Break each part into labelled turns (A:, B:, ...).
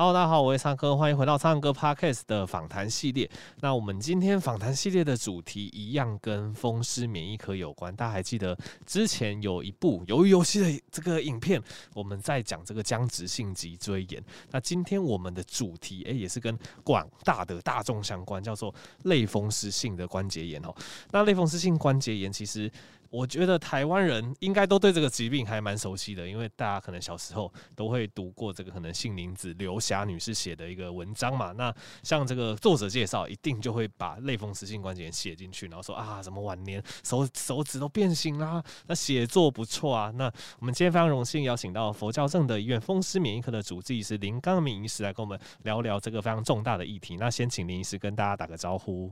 A: Hello，大家好，我是苍哥，欢迎回到苍哥 Podcast 的访谈系列。那我们今天访谈系列的主题一样跟风湿免疫科有关。大家还记得之前有一部鱿鱼游戏的这个影片，我们在讲这个僵直性脊椎炎。那今天我们的主题诶，也是跟广大的大众相关，叫做类风湿性的关节炎哦。那类风湿性关节炎其实。我觉得台湾人应该都对这个疾病还蛮熟悉的，因为大家可能小时候都会读过这个可能杏林子刘霞女士写的一个文章嘛。那像这个作者介绍，一定就会把类风湿性关节炎写进去，然后说啊，什么晚年手手指都变形啦，那写作不错啊。那我们今天非常荣幸邀请到佛教正德医院风湿免疫科的主治医师林刚明医师来跟我们聊聊这个非常重大的议题。那先请林医师跟大家打个招呼。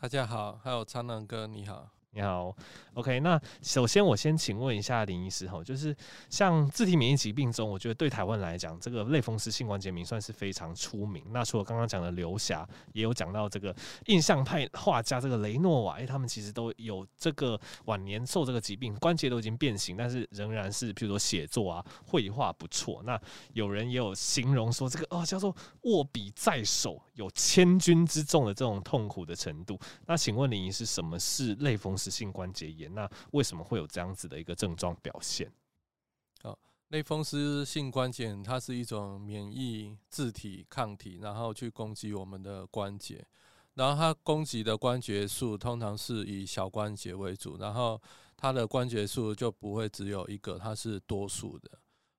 B: 大家好，还有苍蓝鸽你好。
A: 你好，OK。那首先我先请问一下林医师哈，就是像自体免疫疾病中，我觉得对台湾来讲，这个类风湿性关节炎算是非常出名。那除了刚刚讲的刘霞，也有讲到这个印象派画家这个雷诺瓦，哎，他们其实都有这个晚年受这个疾病，关节都已经变形，但是仍然是譬如说写作啊、绘画不错。那有人也有形容说，这个哦叫做握笔在手，有千钧之重的这种痛苦的程度。那请问林医师，什么是类风湿性关节炎，那为什么会有这样子的一个症状表现？
B: 好，类风湿性关节炎，它是一种免疫自体抗体，然后去攻击我们的关节，然后它攻击的关节数通常是以小关节为主，然后它的关节数就不会只有一个，它是多数的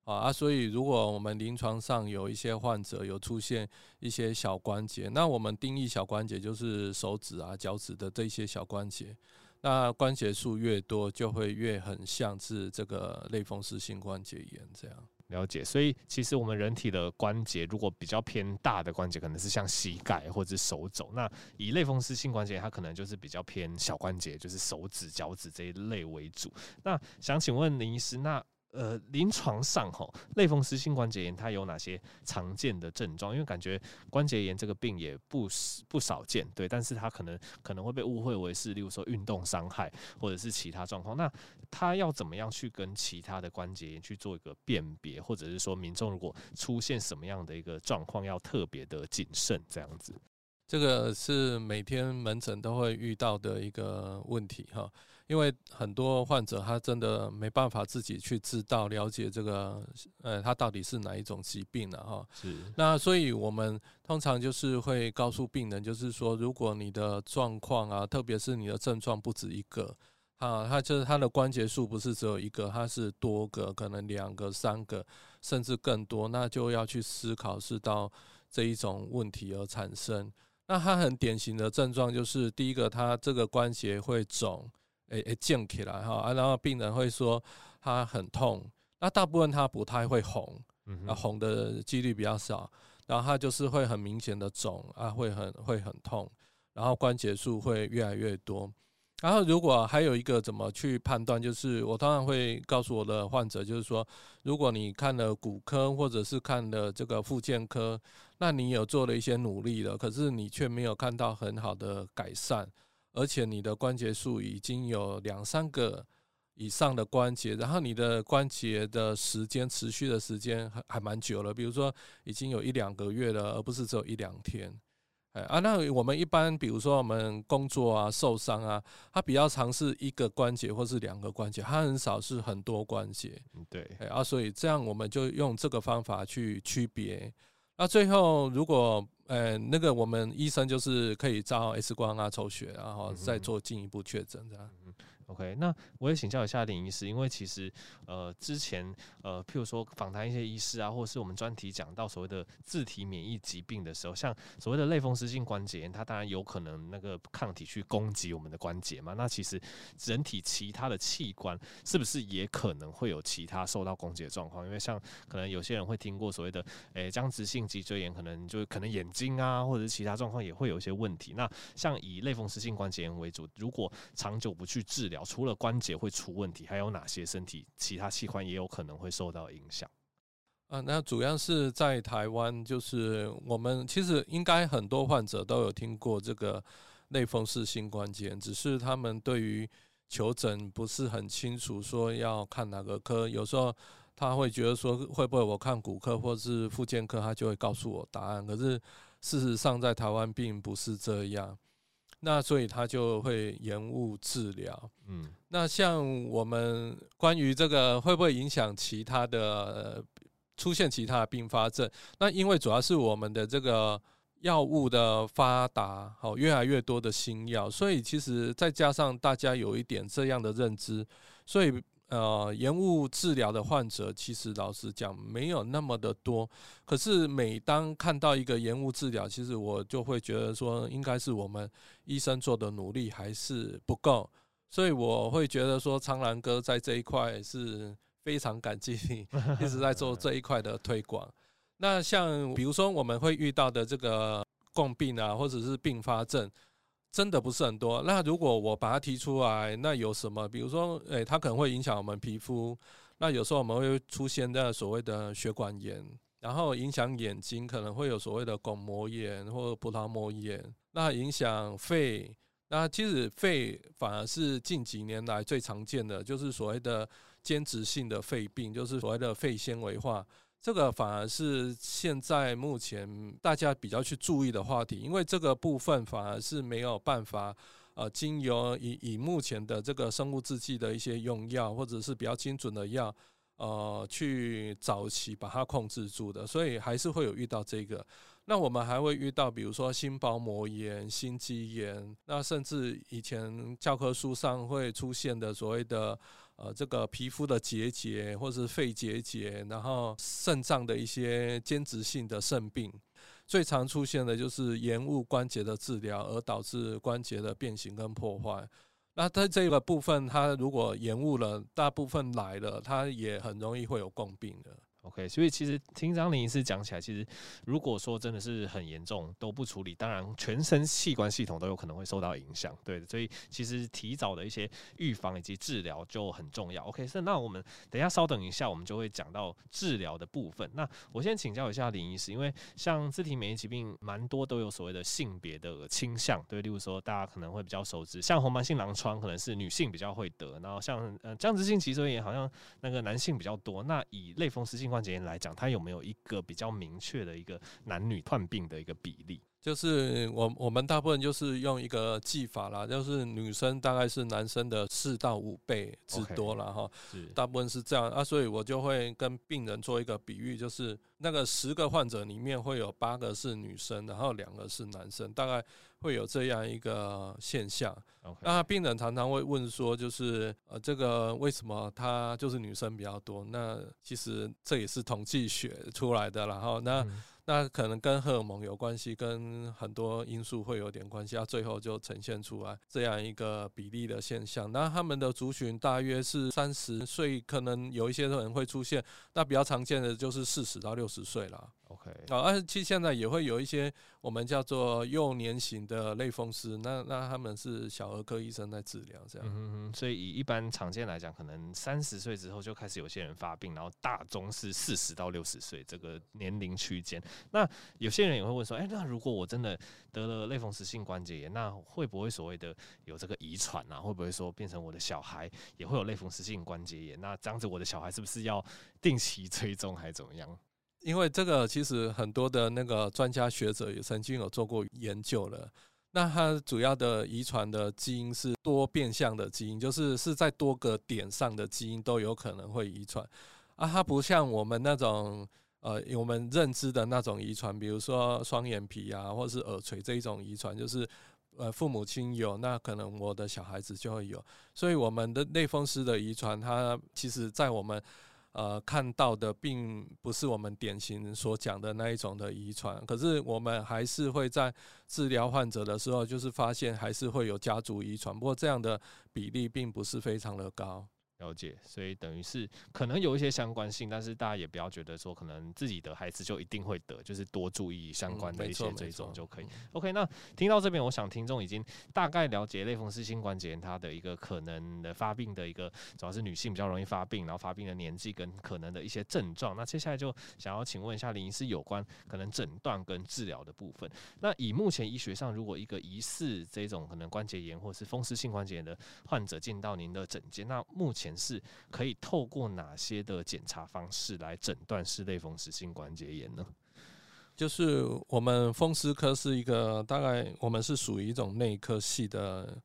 B: 啊。啊，所以如果我们临床上有一些患者有出现一些小关节，那我们定义小关节就是手指啊、脚趾的这些小关节。那关节数越多，就会越很像是这个类风湿性关节炎这样。
A: 了解，所以其实我们人体的关节，如果比较偏大的关节，可能是像膝盖或者手肘。那以类风湿性关节，它可能就是比较偏小关节，就是手指、脚趾这一类为主。那想请问林医师，那呃，临床上哈，类风湿性关节炎它有哪些常见的症状？因为感觉关节炎这个病也不不少见，对，但是它可能可能会被误会为是，例如说运动伤害或者是其他状况。那它要怎么样去跟其他的关节炎去做一个辨别，或者是说民众如果出现什么样的一个状况，要特别的谨慎这样子？
B: 这个是每天门诊都会遇到的一个问题哈。因为很多患者他真的没办法自己去知道了解这个，呃，他到底是哪一种疾病了哈。是。那所以我们通常就是会告诉病人，就是说，如果你的状况啊，特别是你的症状不止一个，啊，他就是他的关节数不是只有一个，他是多个，可能两个、三个，甚至更多，那就要去思考是到这一种问题而产生。那它很典型的症状就是，第一个，它这个关节会肿。诶诶，建起来哈啊，然后病人会说他很痛，那大部分他不太会红，啊红的几率比较少，然后他就是会很明显的肿啊，会很会很痛，然后关节数会越来越多，然后如果还有一个怎么去判断，就是我当然会告诉我的患者，就是说如果你看了骨科或者是看了这个复健科，那你有做了一些努力了，可是你却没有看到很好的改善。而且你的关节数已经有两三个以上的关节，然后你的关节的时间持续的时间还还蛮久了，比如说已经有一两个月了，而不是只有一两天。哎啊，那我们一般比如说我们工作啊受伤啊，它比较常是一个关节或是两个关节，它很少是很多关节。对，哎啊，所以这样我们就用这个方法去区别。那最后如果呃，那个我们医生就是可以照 X 光啊、抽血，然后再做进一步确诊这样。
A: OK，那我也请教一下林医师，因为其实呃之前呃譬如说访谈一些医师啊，或是我们专题讲到所谓的自体免疫疾病的时候，像所谓的类风湿性关节炎，它当然有可能那个抗体去攻击我们的关节嘛。那其实人体其他的器官是不是也可能会有其他受到攻击的状况？因为像可能有些人会听过所谓的诶僵直性脊椎炎，可能就可能眼睛啊，或者是其他状况也会有一些问题。那像以类风湿性关节炎为主，如果长久不去治疗，除了关节会出问题，还有哪些身体其他器官也有可能会受到影响？
B: 啊，那主要是在台湾，就是我们其实应该很多患者都有听过这个类风湿性关节，只是他们对于求诊不是很清楚，说要看哪个科，有时候他会觉得说会不会我看骨科或是复健科，他就会告诉我答案。可是事实上在台湾并不是这样，那所以他就会延误治疗。嗯，那像我们关于这个会不会影响其他的出现其他的并发症？那因为主要是我们的这个药物的发达，好越来越多的新药，所以其实再加上大家有一点这样的认知，所以。呃，延误治疗的患者，其实老实讲没有那么的多。可是每当看到一个延误治疗，其实我就会觉得说，应该是我们医生做的努力还是不够。所以我会觉得说，苍兰哥在这一块是非常感激你，一直在做这一块的推广。那像比如说我们会遇到的这个共病啊，或者是并发症。真的不是很多。那如果我把它提出来，那有什么？比如说，诶，它可能会影响我们皮肤。那有时候我们会出现的所谓的血管炎，然后影响眼睛，可能会有所谓的巩膜炎或者葡萄膜炎。那影响肺，那其实肺反而是近几年来最常见的，就是所谓的间质性的肺病，就是所谓的肺纤维化。这个反而是现在目前大家比较去注意的话题，因为这个部分反而是没有办法，呃，经由以以目前的这个生物制剂的一些用药，或者是比较精准的药，呃，去早期把它控制住的，所以还是会有遇到这个。那我们还会遇到，比如说心包膜炎、心肌炎，那甚至以前教科书上会出现的所谓的。呃，这个皮肤的结节，或是肺结节，然后肾脏的一些间质性的肾病，最常出现的就是延误关节的治疗，而导致关节的变形跟破坏。那它这个部分，它如果延误了，大部分来了，它也很容易会有共病的。
A: OK，所以其实听张林医师讲起来，其实如果说真的是很严重都不处理，当然全身器官系统都有可能会受到影响。对，所以其实提早的一些预防以及治疗就很重要。OK，是那我们等一下稍等一下，我们就会讲到治疗的部分。那我先请教一下林医师，因为像自体免疫疾病蛮多都有所谓的性别的倾向，对，例如说大家可能会比较熟知，像红斑性狼疮可能是女性比较会得，然后像呃僵直性脊椎炎好像那个男性比较多。那以类风湿性关节炎来讲，它有没有一个比较明确的一个男女患病的一个比例？
B: 就是我我们大部分就是用一个技法啦，就是女生大概是男生的四到五倍之多了哈，okay, 大部分是这样啊，所以我就会跟病人做一个比喻，就是那个十个患者里面会有八个是女生，然后两个是男生，大概会有这样一个现象。那病人常常会问说，就是呃，这个为什么他就是女生比较多？那其实这也是统计学出来的，然后那。嗯那可能跟荷尔蒙有关系，跟很多因素会有点关系，啊，最后就呈现出来这样一个比例的现象。那他们的族群大约是三十岁，可能有一些人会出现，那比较常见的就是四十到六十岁了。OK，啊，而且现在也会有一些我们叫做幼年型的类风湿，那那他们是小儿科医生在治疗这样。
A: 嗯，所以以一般常见来讲，可能三十岁之后就开始有些人发病，然后大宗是四十到六十岁这个年龄区间。那有些人也会问说，哎、欸，那如果我真的得了类风湿性关节炎，那会不会所谓的有这个遗传啊？会不会说变成我的小孩也会有类风湿性关节炎？那这样子我的小孩是不是要定期追踪还是怎么样？
B: 因为这个其实很多的那个专家学者也曾经有做过研究了。那它主要的遗传的基因是多变相的基因，就是是在多个点上的基因都有可能会遗传。啊，它不像我们那种呃我们认知的那种遗传，比如说双眼皮啊，或是耳垂这一种遗传，就是呃父母亲有，那可能我的小孩子就会有。所以我们的类风湿的遗传，它其实在我们。呃，看到的并不是我们典型所讲的那一种的遗传，可是我们还是会在治疗患者的时候，就是发现还是会有家族遗传，不过这样的比例并不是非常的高。
A: 了解，所以等于是可能有一些相关性，但是大家也不要觉得说可能自己的孩子就一定会得，就是多注意相关的一些追踪就可以。嗯、OK，那听到这边，我想听众已经大概了解类风湿性关节炎它的一个可能的发病的一个，主要是女性比较容易发病，然后发病的年纪跟可能的一些症状。那接下来就想要请问一下林医师有关可能诊断跟治疗的部分。那以目前医学上，如果一个疑似这种可能关节炎或是风湿性关节炎的患者进到您的诊间，那目前前是可以透过哪些的检查方式来诊断是类风湿性关节炎呢？
B: 就是我们风湿科是一个大概我们是属于一种内科系的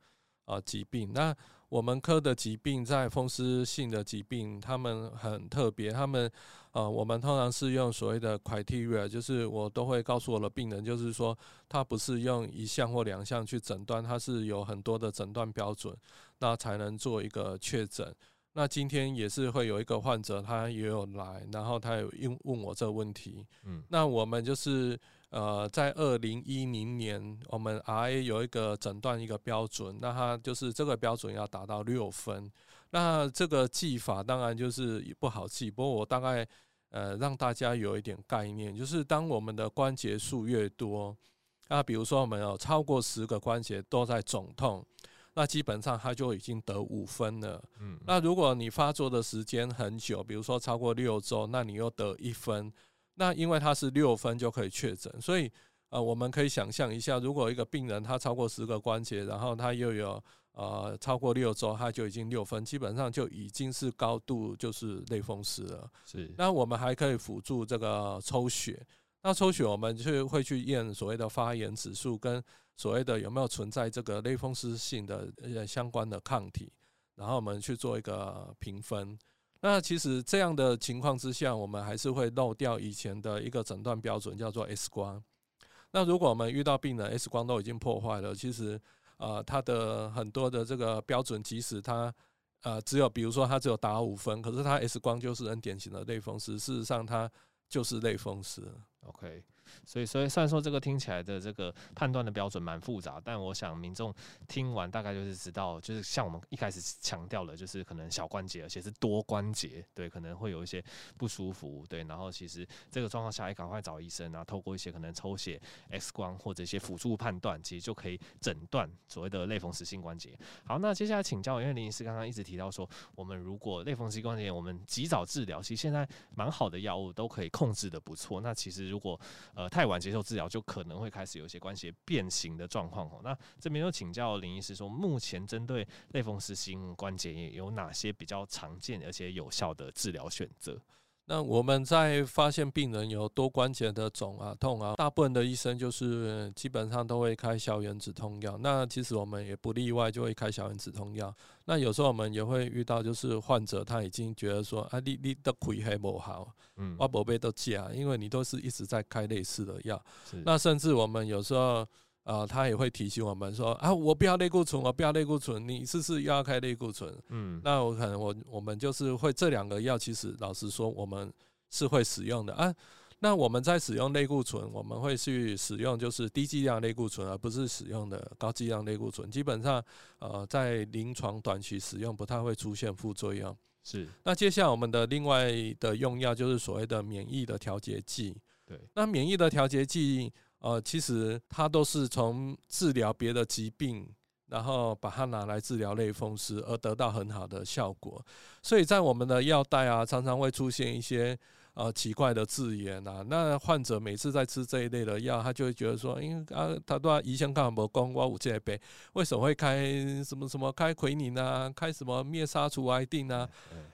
B: 啊疾病。那我们科的疾病在风湿性的疾病，他们很特别，他们呃，我们通常是用所谓的 criteria，就是我都会告诉我的病人，就是说他不是用一项或两项去诊断，他是有很多的诊断标准，那才能做一个确诊。那今天也是会有一个患者，他也有来，然后他有问问我这个问题。嗯，那我们就是呃，在二零一零年，我们 RA 有一个诊断一个标准，那他就是这个标准要达到六分。那这个记法当然就是不好记，不过我大概呃让大家有一点概念，就是当我们的关节数越多，那比如说我们有超过十个关节都在肿痛。那基本上他就已经得五分了。嗯，那如果你发作的时间很久，比如说超过六周，那你又得一分。那因为他是六分就可以确诊，所以呃，我们可以想象一下，如果一个病人他超过十个关节，然后他又有呃超过六周，他就已经六分，基本上就已经是高度就是类风湿了。是。那我们还可以辅助这个抽血。那抽血我们去会去验所谓的发炎指数跟。所谓的有没有存在这个类风湿性的呃相关的抗体，然后我们去做一个评分。那其实这样的情况之下，我们还是会漏掉以前的一个诊断标准，叫做 X 光。那如果我们遇到病人 X 光都已经破坏了，其实呃它的很多的这个标准，即使它呃只有比如说它只有打五分，可是它 X 光就是很典型的类风湿，事实上它就是类风湿。
A: OK。所以，所以虽然说这个听起来的这个判断的标准蛮复杂，但我想民众听完大概就是知道，就是像我们一开始强调的，就是可能小关节，而且是多关节，对，可能会有一些不舒服，对。然后其实这个状况下，也赶快找医生，然后透过一些可能抽血、X 光或者一些辅助判断，其实就可以诊断所谓的类风湿性关节。好，那接下来请教，因为林医师刚刚一直提到说，我们如果类风湿性关节，我们及早治疗，其实现在蛮好的药物都可以控制的不错。那其实如果呃，呃太晚接受治疗，就可能会开始有一些关节变形的状况哦。那这边又请教林医师说，目前针对类风湿性关节炎有哪些比较常见而且有效的治疗选择？
B: 那我们在发现病人有多关节的肿啊、痛啊，大部分的医生就是基本上都会开消炎止痛药。那其实我们也不例外，就会开消炎止痛药。那有时候我们也会遇到，就是患者他已经觉得说啊，你你的亏还不好，嗯，我宝贝都假，因为你都是一直在开类似的药。那甚至我们有时候。啊、呃，他也会提醒我们说啊，我不要类固醇，我不要类固醇，你试试又要开类固醇。嗯，那我可能我我们就是会这两个药，其实老实说，我们是会使用的啊。那我们在使用类固醇，我们会去使用就是低剂量类固醇，而不是使用的高剂量类固醇。基本上，呃，在临床短期使用不太会出现副作用。是。那接下来我们的另外的用药就是所谓的免疫的调节剂。对。那免疫的调节剂。呃，其实它都是从治疗别的疾病，然后把它拿来治疗类风湿，而得到很好的效果。所以在我们的药袋啊，常常会出现一些。呃，奇怪的字眼啊，那患者每次在吃这一类的药，他就会觉得说，因为啊，他都要医生看不光我五戒杯，为什么会开什么什么开奎宁啊，开什么灭杀除癌定啊？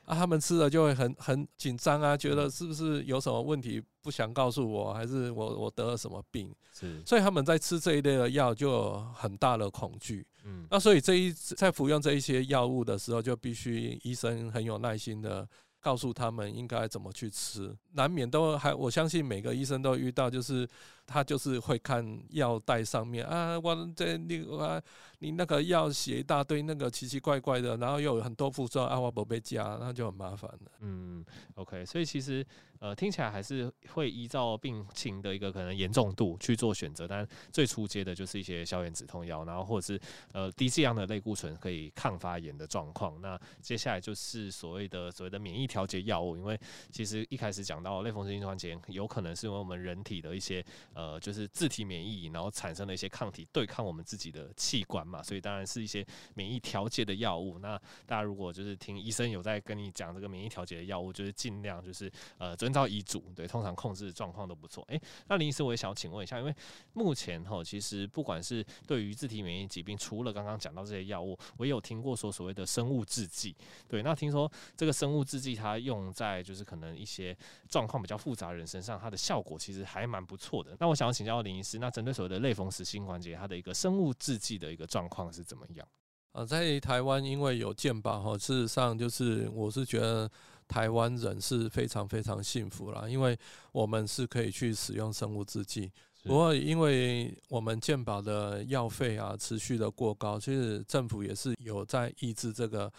B: 啊，他们吃了就会很很紧张啊，觉得是不是有什么问题，不想告诉我，还是我我得了什么病？是，所以他们在吃这一类的药就有很大的恐惧。嗯，那所以这一在服用这一些药物的时候，就必须医生很有耐心的。告诉他们应该怎么去吃，难免都还，我相信每个医生都遇到，就是他就是会看药袋上面啊，我这那个你那个药写一大堆那个奇奇怪怪的，然后又有很多副作用，啊，我不被加，那就很麻烦了。嗯
A: ，OK，所以其实。呃，听起来还是会依照病情的一个可能严重度去做选择，但最初接的就是一些消炎止痛药，然后或者是呃低剂量的类固醇可以抗发炎的状况。那接下来就是所谓的所谓的免疫调节药物，因为其实一开始讲到类风湿性关节炎，有可能是因为我们人体的一些呃，就是自体免疫，然后产生了一些抗体对抗我们自己的器官嘛，所以当然是一些免疫调节的药物。那大家如果就是听医生有在跟你讲这个免疫调节的药物，就是尽量就是呃遵照医嘱，对，通常控制状况都不错。诶、那林医师，我也想请问一下，因为目前哈，其实不管是对于自体免疫疾病，除了刚刚讲到这些药物，我也有听过说所谓的生物制剂，对，那听说这个生物制剂它用在就是可能一些状况比较复杂的人身上，它的效果其实还蛮不错的。那我想要请教林医师，那针对所谓的类风湿性关节，它的一个生物制剂的一个状况是怎么样？
B: 啊，在台湾因为有健保哈，事实上就是我是觉得台湾人是非常非常幸福啦，因为我们是可以去使用生物制剂。不过因为我们健保的药费啊持续的过高，其实政府也是有在抑制这个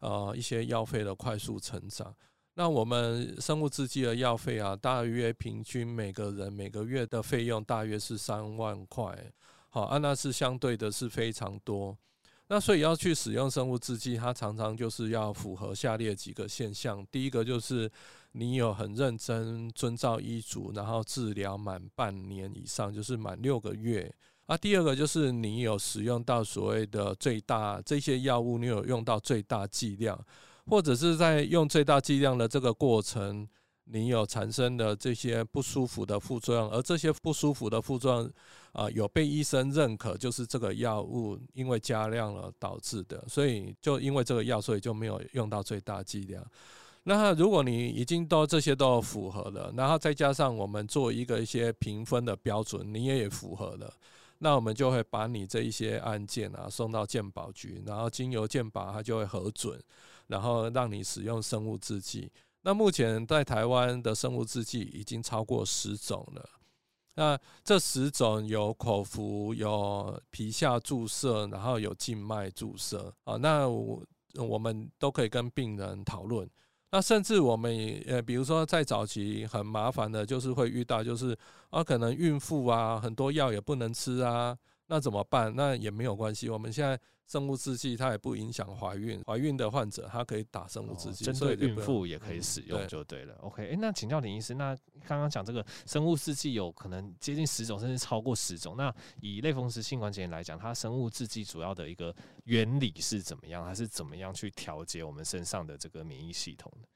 B: 呃一些药费的快速成长。那我们生物制剂的药费啊，大约平均每个人每个月的费用大约是三万块，好，啊，那是相对的是非常多。那所以要去使用生物制剂，它常常就是要符合下列几个现象。第一个就是你有很认真遵照医嘱，然后治疗满半年以上，就是满六个月。啊，第二个就是你有使用到所谓的最大这些药物，你有用到最大剂量。或者是在用最大剂量的这个过程，你有产生的这些不舒服的副作用，而这些不舒服的副作用啊，有被医生认可，就是这个药物因为加量了导致的，所以就因为这个药，所以就没有用到最大剂量。那如果你已经都这些都符合了，然后再加上我们做一个一些评分的标准，你也符合了。那我们就会把你这一些案件啊送到鉴保局，然后经由鉴保它就会核准，然后让你使用生物制剂。那目前在台湾的生物制剂已经超过十种了。那这十种有口服、有皮下注射，然后有静脉注射啊。那我我们都可以跟病人讨论。那甚至我们也呃，比如说在早期很麻烦的，就是会遇到，就是啊，可能孕妇啊，很多药也不能吃啊，那怎么办？那也没有关系，我们现在生物制剂它也不影响怀孕，怀孕的患者他可以打生物制剂，
A: 针对孕妇也可以使用就对了。OK，哎，那请教林医师，那刚刚讲这个生物制剂有可能接近十种，甚至超过十种。那以类风湿性关节炎来讲，它生物制剂主要的一个原理是怎么样？它是怎么样去调节我们身上的这个免疫系统的？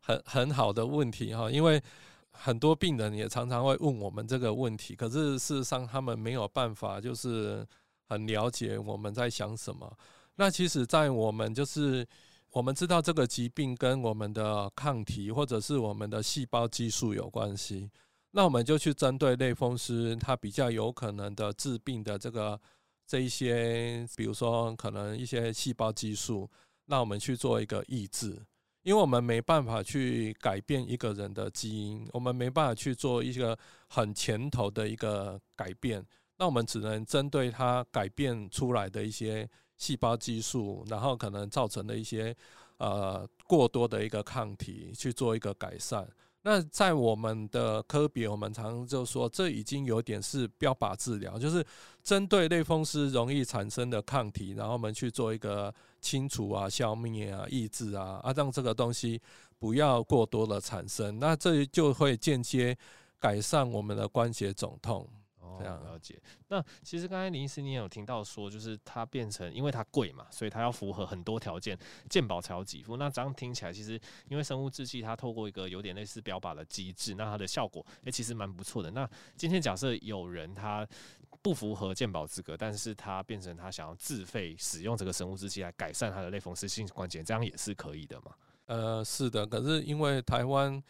B: 很很好的问题哈，因为很多病人也常常会问我们这个问题，可是事实上他们没有办法就是很了解我们在想什么。那其实，在我们就是我们知道这个疾病跟我们的抗体或者是我们的细胞激素有关系，那我们就去针对类风湿它比较有可能的致病的这个这一些，比如说可能一些细胞激素，那我们去做一个抑制。因为我们没办法去改变一个人的基因，我们没办法去做一个很前头的一个改变，那我们只能针对它改变出来的一些细胞激素，然后可能造成的一些呃过多的一个抗体去做一个改善。那在我们的科别，我们常常就说，这已经有点是标靶治疗，就是针对类风湿容易产生的抗体，然后我们去做一个清除啊、消灭啊、抑制啊，啊，让这个东西不要过多的产生，那这就会间接改善我们的关节肿痛。这样
A: 了解。那其实刚才林医师你也有听到说，就是它变成，因为它贵嘛，所以它要符合很多条件，健保才有给付。那这样听起来，其实因为生物制剂它透过一个有点类似标靶的机制，那它的效果诶、欸，其实蛮不错的。那今天假设有人他不符合健保资格，但是他变成他想要自费使用这个生物制剂来改善他的类风湿性关节，这样也是可以的嘛？
B: 呃，是的。可是因为台湾。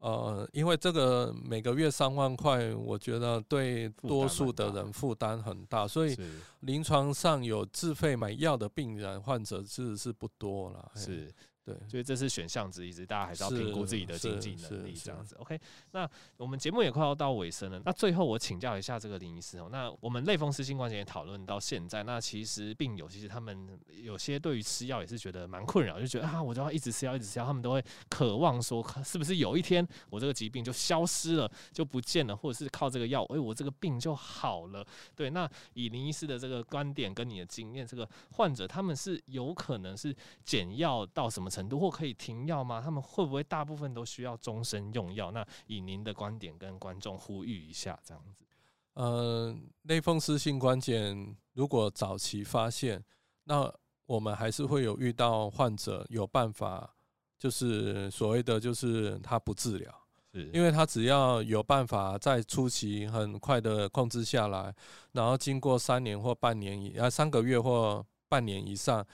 B: 呃，因为这个每个月三万块，我觉得对多数的人负担很大，所以临床上有自费买药的病人患者其实是不多了。
A: 是。对，所以这是选项之一，是大家还是要评估自己的经济能力这样子。OK，那我们节目也快要到尾声了，那最后我请教一下这个林医师哦，那我们类风湿性关节炎讨论到现在，那其实病友其实他们有些对于吃药也是觉得蛮困扰，就觉得啊，我就要一直吃药，一直吃药，他们都会渴望说，是不是有一天我这个疾病就消失了，就不见了，或者是靠这个药，哎，我这个病就好了。对，那以林医师的这个观点跟你的经验，这个患者他们是有可能是减药到什么程程度，或可以停药吗？他们会不会大部分都需要终身用药？那以您的观点跟观众呼吁一下，这样子。
B: 呃，类风湿性关节如果早期发现，那我们还是会有遇到患者有办法，就是所谓的就是他不治疗，是因为他只要有办法在初期很快的控制下来，然后经过三年或半年以啊三个月或半年以上。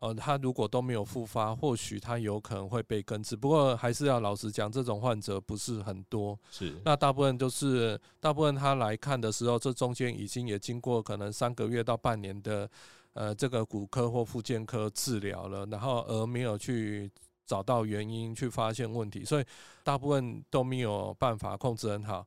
B: 呃，他如果都没有复发，或许他有可能会被根治。不过还是要老实讲，这种患者不是很多。
A: 是，
B: 那大部分都是，大部分他来看的时候，这中间已经也经过可能三个月到半年的，呃，这个骨科或复健科治疗了，然后而没有去找到原因去发现问题，所以大部分都没有办法控制很好。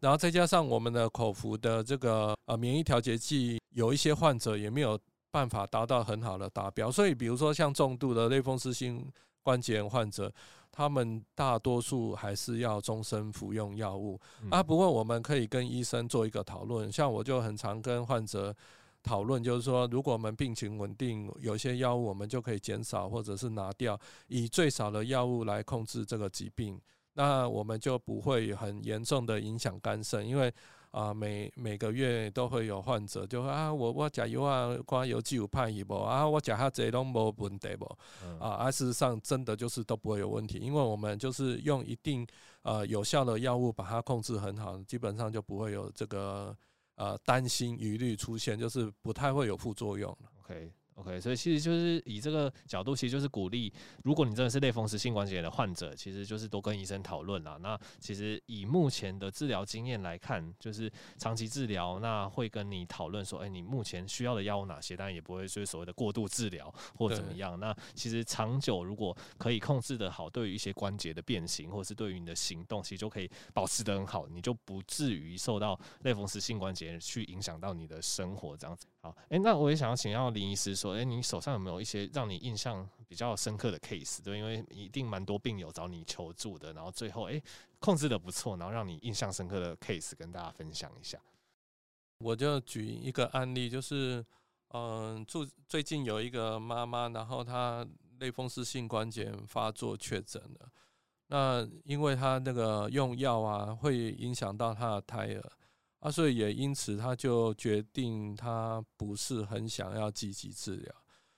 B: 然后再加上我们的口服的这个呃免疫调节剂，有一些患者也没有。办法达到很好的达标，所以比如说像重度的类风湿性关节炎患者，他们大多数还是要终身服用药物啊。不过我们可以跟医生做一个讨论，像我就很常跟患者讨论，就是说如果我们病情稳定，有些药物我们就可以减少或者是拿掉，以最少的药物来控制这个疾病，那我们就不会很严重的影响肝肾，因为。啊，每每个月都会有患者就说啊，我我吃药啊，光有具有判异不啊，我吃下这都没问题不啊，而事实上真的就是都不会有问题，因为我们就是用一定呃有效的药物把它控制很好，基本上就不会有这个呃担心疑虑出现，就是不太会有副作用了。
A: OK。OK，所以其实就是以这个角度，其实就是鼓励，如果你真的是类风湿性关节炎的患者，其实就是多跟医生讨论啦。那其实以目前的治疗经验来看，就是长期治疗，那会跟你讨论说，哎，你目前需要的药物哪些？当然也不会就是所谓的过度治疗或怎么样。那其实长久如果可以控制得好，对于一些关节的变形，或者是对于你的行动，其实就可以保持得很好，你就不至于受到类风湿性关节炎去影响到你的生活这样子。好，哎，那我也想要请教林医师说，哎，你手上有没有一些让你印象比较深刻的 case？对，因为一定蛮多病友找你求助的，然后最后哎控制的不错，然后让你印象深刻的 case 跟大家分享一下。
B: 我就举一个案例，就是嗯，最最近有一个妈妈，然后她类风湿性关节发作确诊了，那因为她那个用药啊，会影响到她的胎儿。啊，所以也因此，他就决定他不是很想要积极治疗，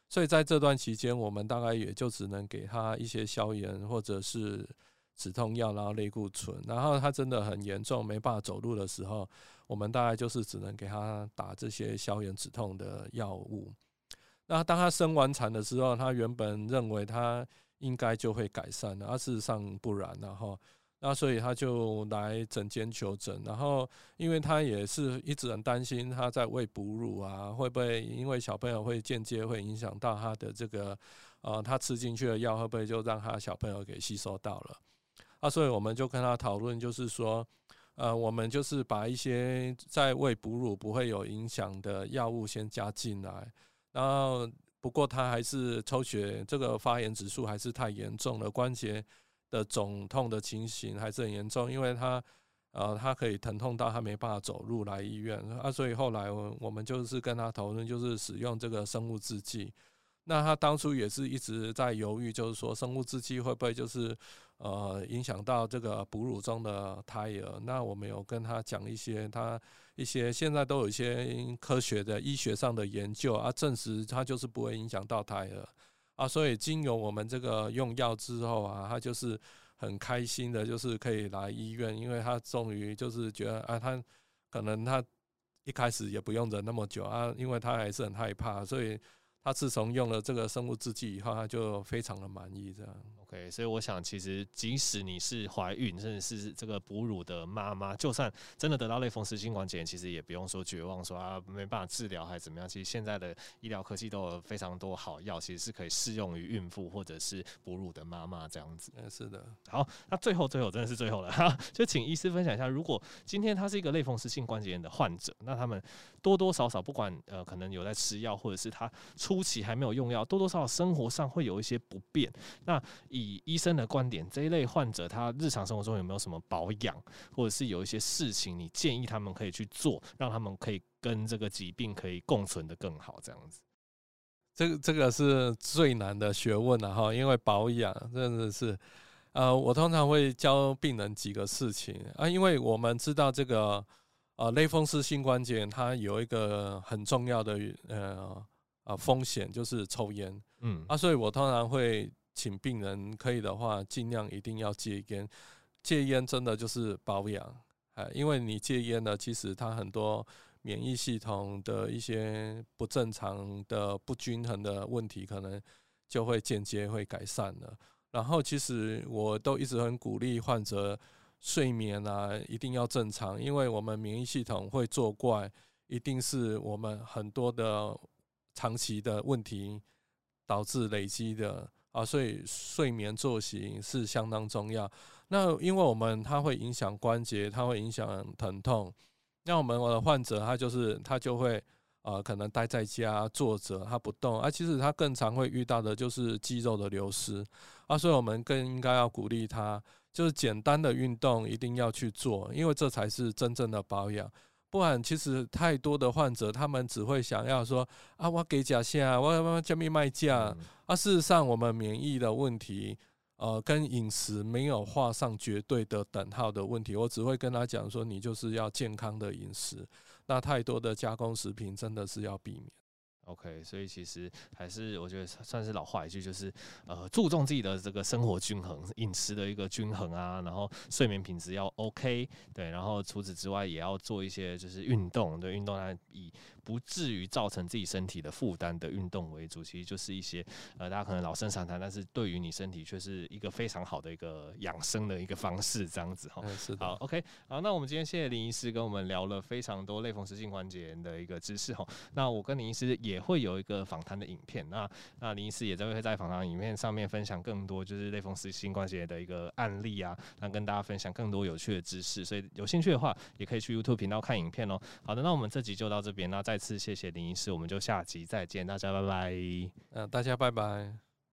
B: 所以在这段期间，我们大概也就只能给他一些消炎或者是止痛药，然后类固醇。然后他真的很严重，没办法走路的时候，我们大概就是只能给他打这些消炎止痛的药物。那当他生完产的时候，他原本认为他应该就会改善了，而事实上不然，然后。那所以他就来诊间求诊，然后因为他也是一直很担心他在喂哺乳啊，会不会因为小朋友会间接会影响到他的这个，呃，他吃进去的药会不会就让他小朋友给吸收到了？啊，所以我们就跟他讨论，就是说，呃，我们就是把一些在喂哺乳不会有影响的药物先加进来，然后不过他还是抽血，这个发炎指数还是太严重了，关节。的肿痛的情形还是很严重，因为他，呃，他可以疼痛到他没办法走路来医院啊，所以后来我我们就是跟他讨论，就是使用这个生物制剂。那他当初也是一直在犹豫，就是说生物制剂会不会就是呃影响到这个哺乳中的胎儿？那我们有跟他讲一些，他一些现在都有一些科学的医学上的研究啊，证实他就是不会影响到胎儿。啊，所以经由我们这个用药之后啊，他就是很开心的，就是可以来医院，因为他终于就是觉得啊，他可能他一开始也不用忍那么久啊，因为他还是很害怕，所以他自从用了这个生物制剂以后，他就非常的满意这样。
A: OK，，所以我想，其实即使你是怀孕，甚至是这个哺乳的妈妈，就算真的得到类风湿性关节炎，其实也不用说绝望，说啊没办法治疗还是怎么样。其实现在的医疗科技都有非常多好药，其实是可以适用于孕妇或者是哺乳的妈妈这样子。
B: 嗯，是的。
A: 好，那最后最后真的是最后了哈，就请医师分享一下，如果今天他是一个类风湿性关节炎的患者，那他们多多少少不管呃可能有在吃药，或者是他初期还没有用药，多多少少生活上会有一些不便。那以医生的观点，这一类患者他日常生活中有没有什么保养，或者是有一些事情你建议他们可以去做，让他们可以跟这个疾病可以共存得更好，这样子。
B: 这个这个是最难的学问了哈，因为保养真的是，呃，我通常会教病人几个事情啊，因为我们知道这个呃类风湿性关节它有一个很重要的呃啊风险就是抽烟，嗯啊，所以我通常会请病人可以的话尽量一定要戒烟，戒烟真的就是保养，哎，因为你戒烟呢，其实它很多。免疫系统的一些不正常的、不均衡的问题，可能就会间接会改善了。然后，其实我都一直很鼓励患者睡眠啊，一定要正常，因为我们免疫系统会作怪，一定是我们很多的长期的问题导致累积的啊。所以，睡眠作息是相当重要。那因为我们它会影响关节，它会影响疼痛。那我们我的患者他就是他就会呃可能待在家坐着他不动啊，其实他更常会遇到的就是肌肉的流失啊，所以我们更应该要鼓励他，就是简单的运动一定要去做，因为这才是真正的保养。不然其实太多的患者他们只会想要说啊，我给假下，我要不要加密卖价啊，事实上我们免疫的问题。呃，跟饮食没有画上绝对的等号的问题，我只会跟他讲说，你就是要健康的饮食，那太多的加工食品真的是要避免。
A: OK，所以其实还是我觉得算是老话一句，就是呃注重自己的这个生活均衡，饮食的一个均衡啊，然后睡眠品质要 OK，对，然后除此之外也要做一些就是运动，对，运动来以不至于造成自己身体的负担的运动为主，其实就是一些呃大家可能老生常谈，但是对于你身体却是一个非常好的一个养生的一个方式，这样子哈。
B: 嗯，是的。
A: 好，OK，好，那我们今天谢谢林医师跟我们聊了非常多类风湿性关节炎的一个知识哈。那我跟林医师也。也会有一个访谈的影片，那那林医师也在会在访谈影片上面分享更多就是类风湿性关节的一个案例啊，那跟大家分享更多有趣的知识，所以有兴趣的话也可以去 YouTube 频道看影片哦。好的，那我们这集就到这边，那再次谢谢林医师，我们就下集再见，大家拜拜。
B: 嗯，大家拜拜。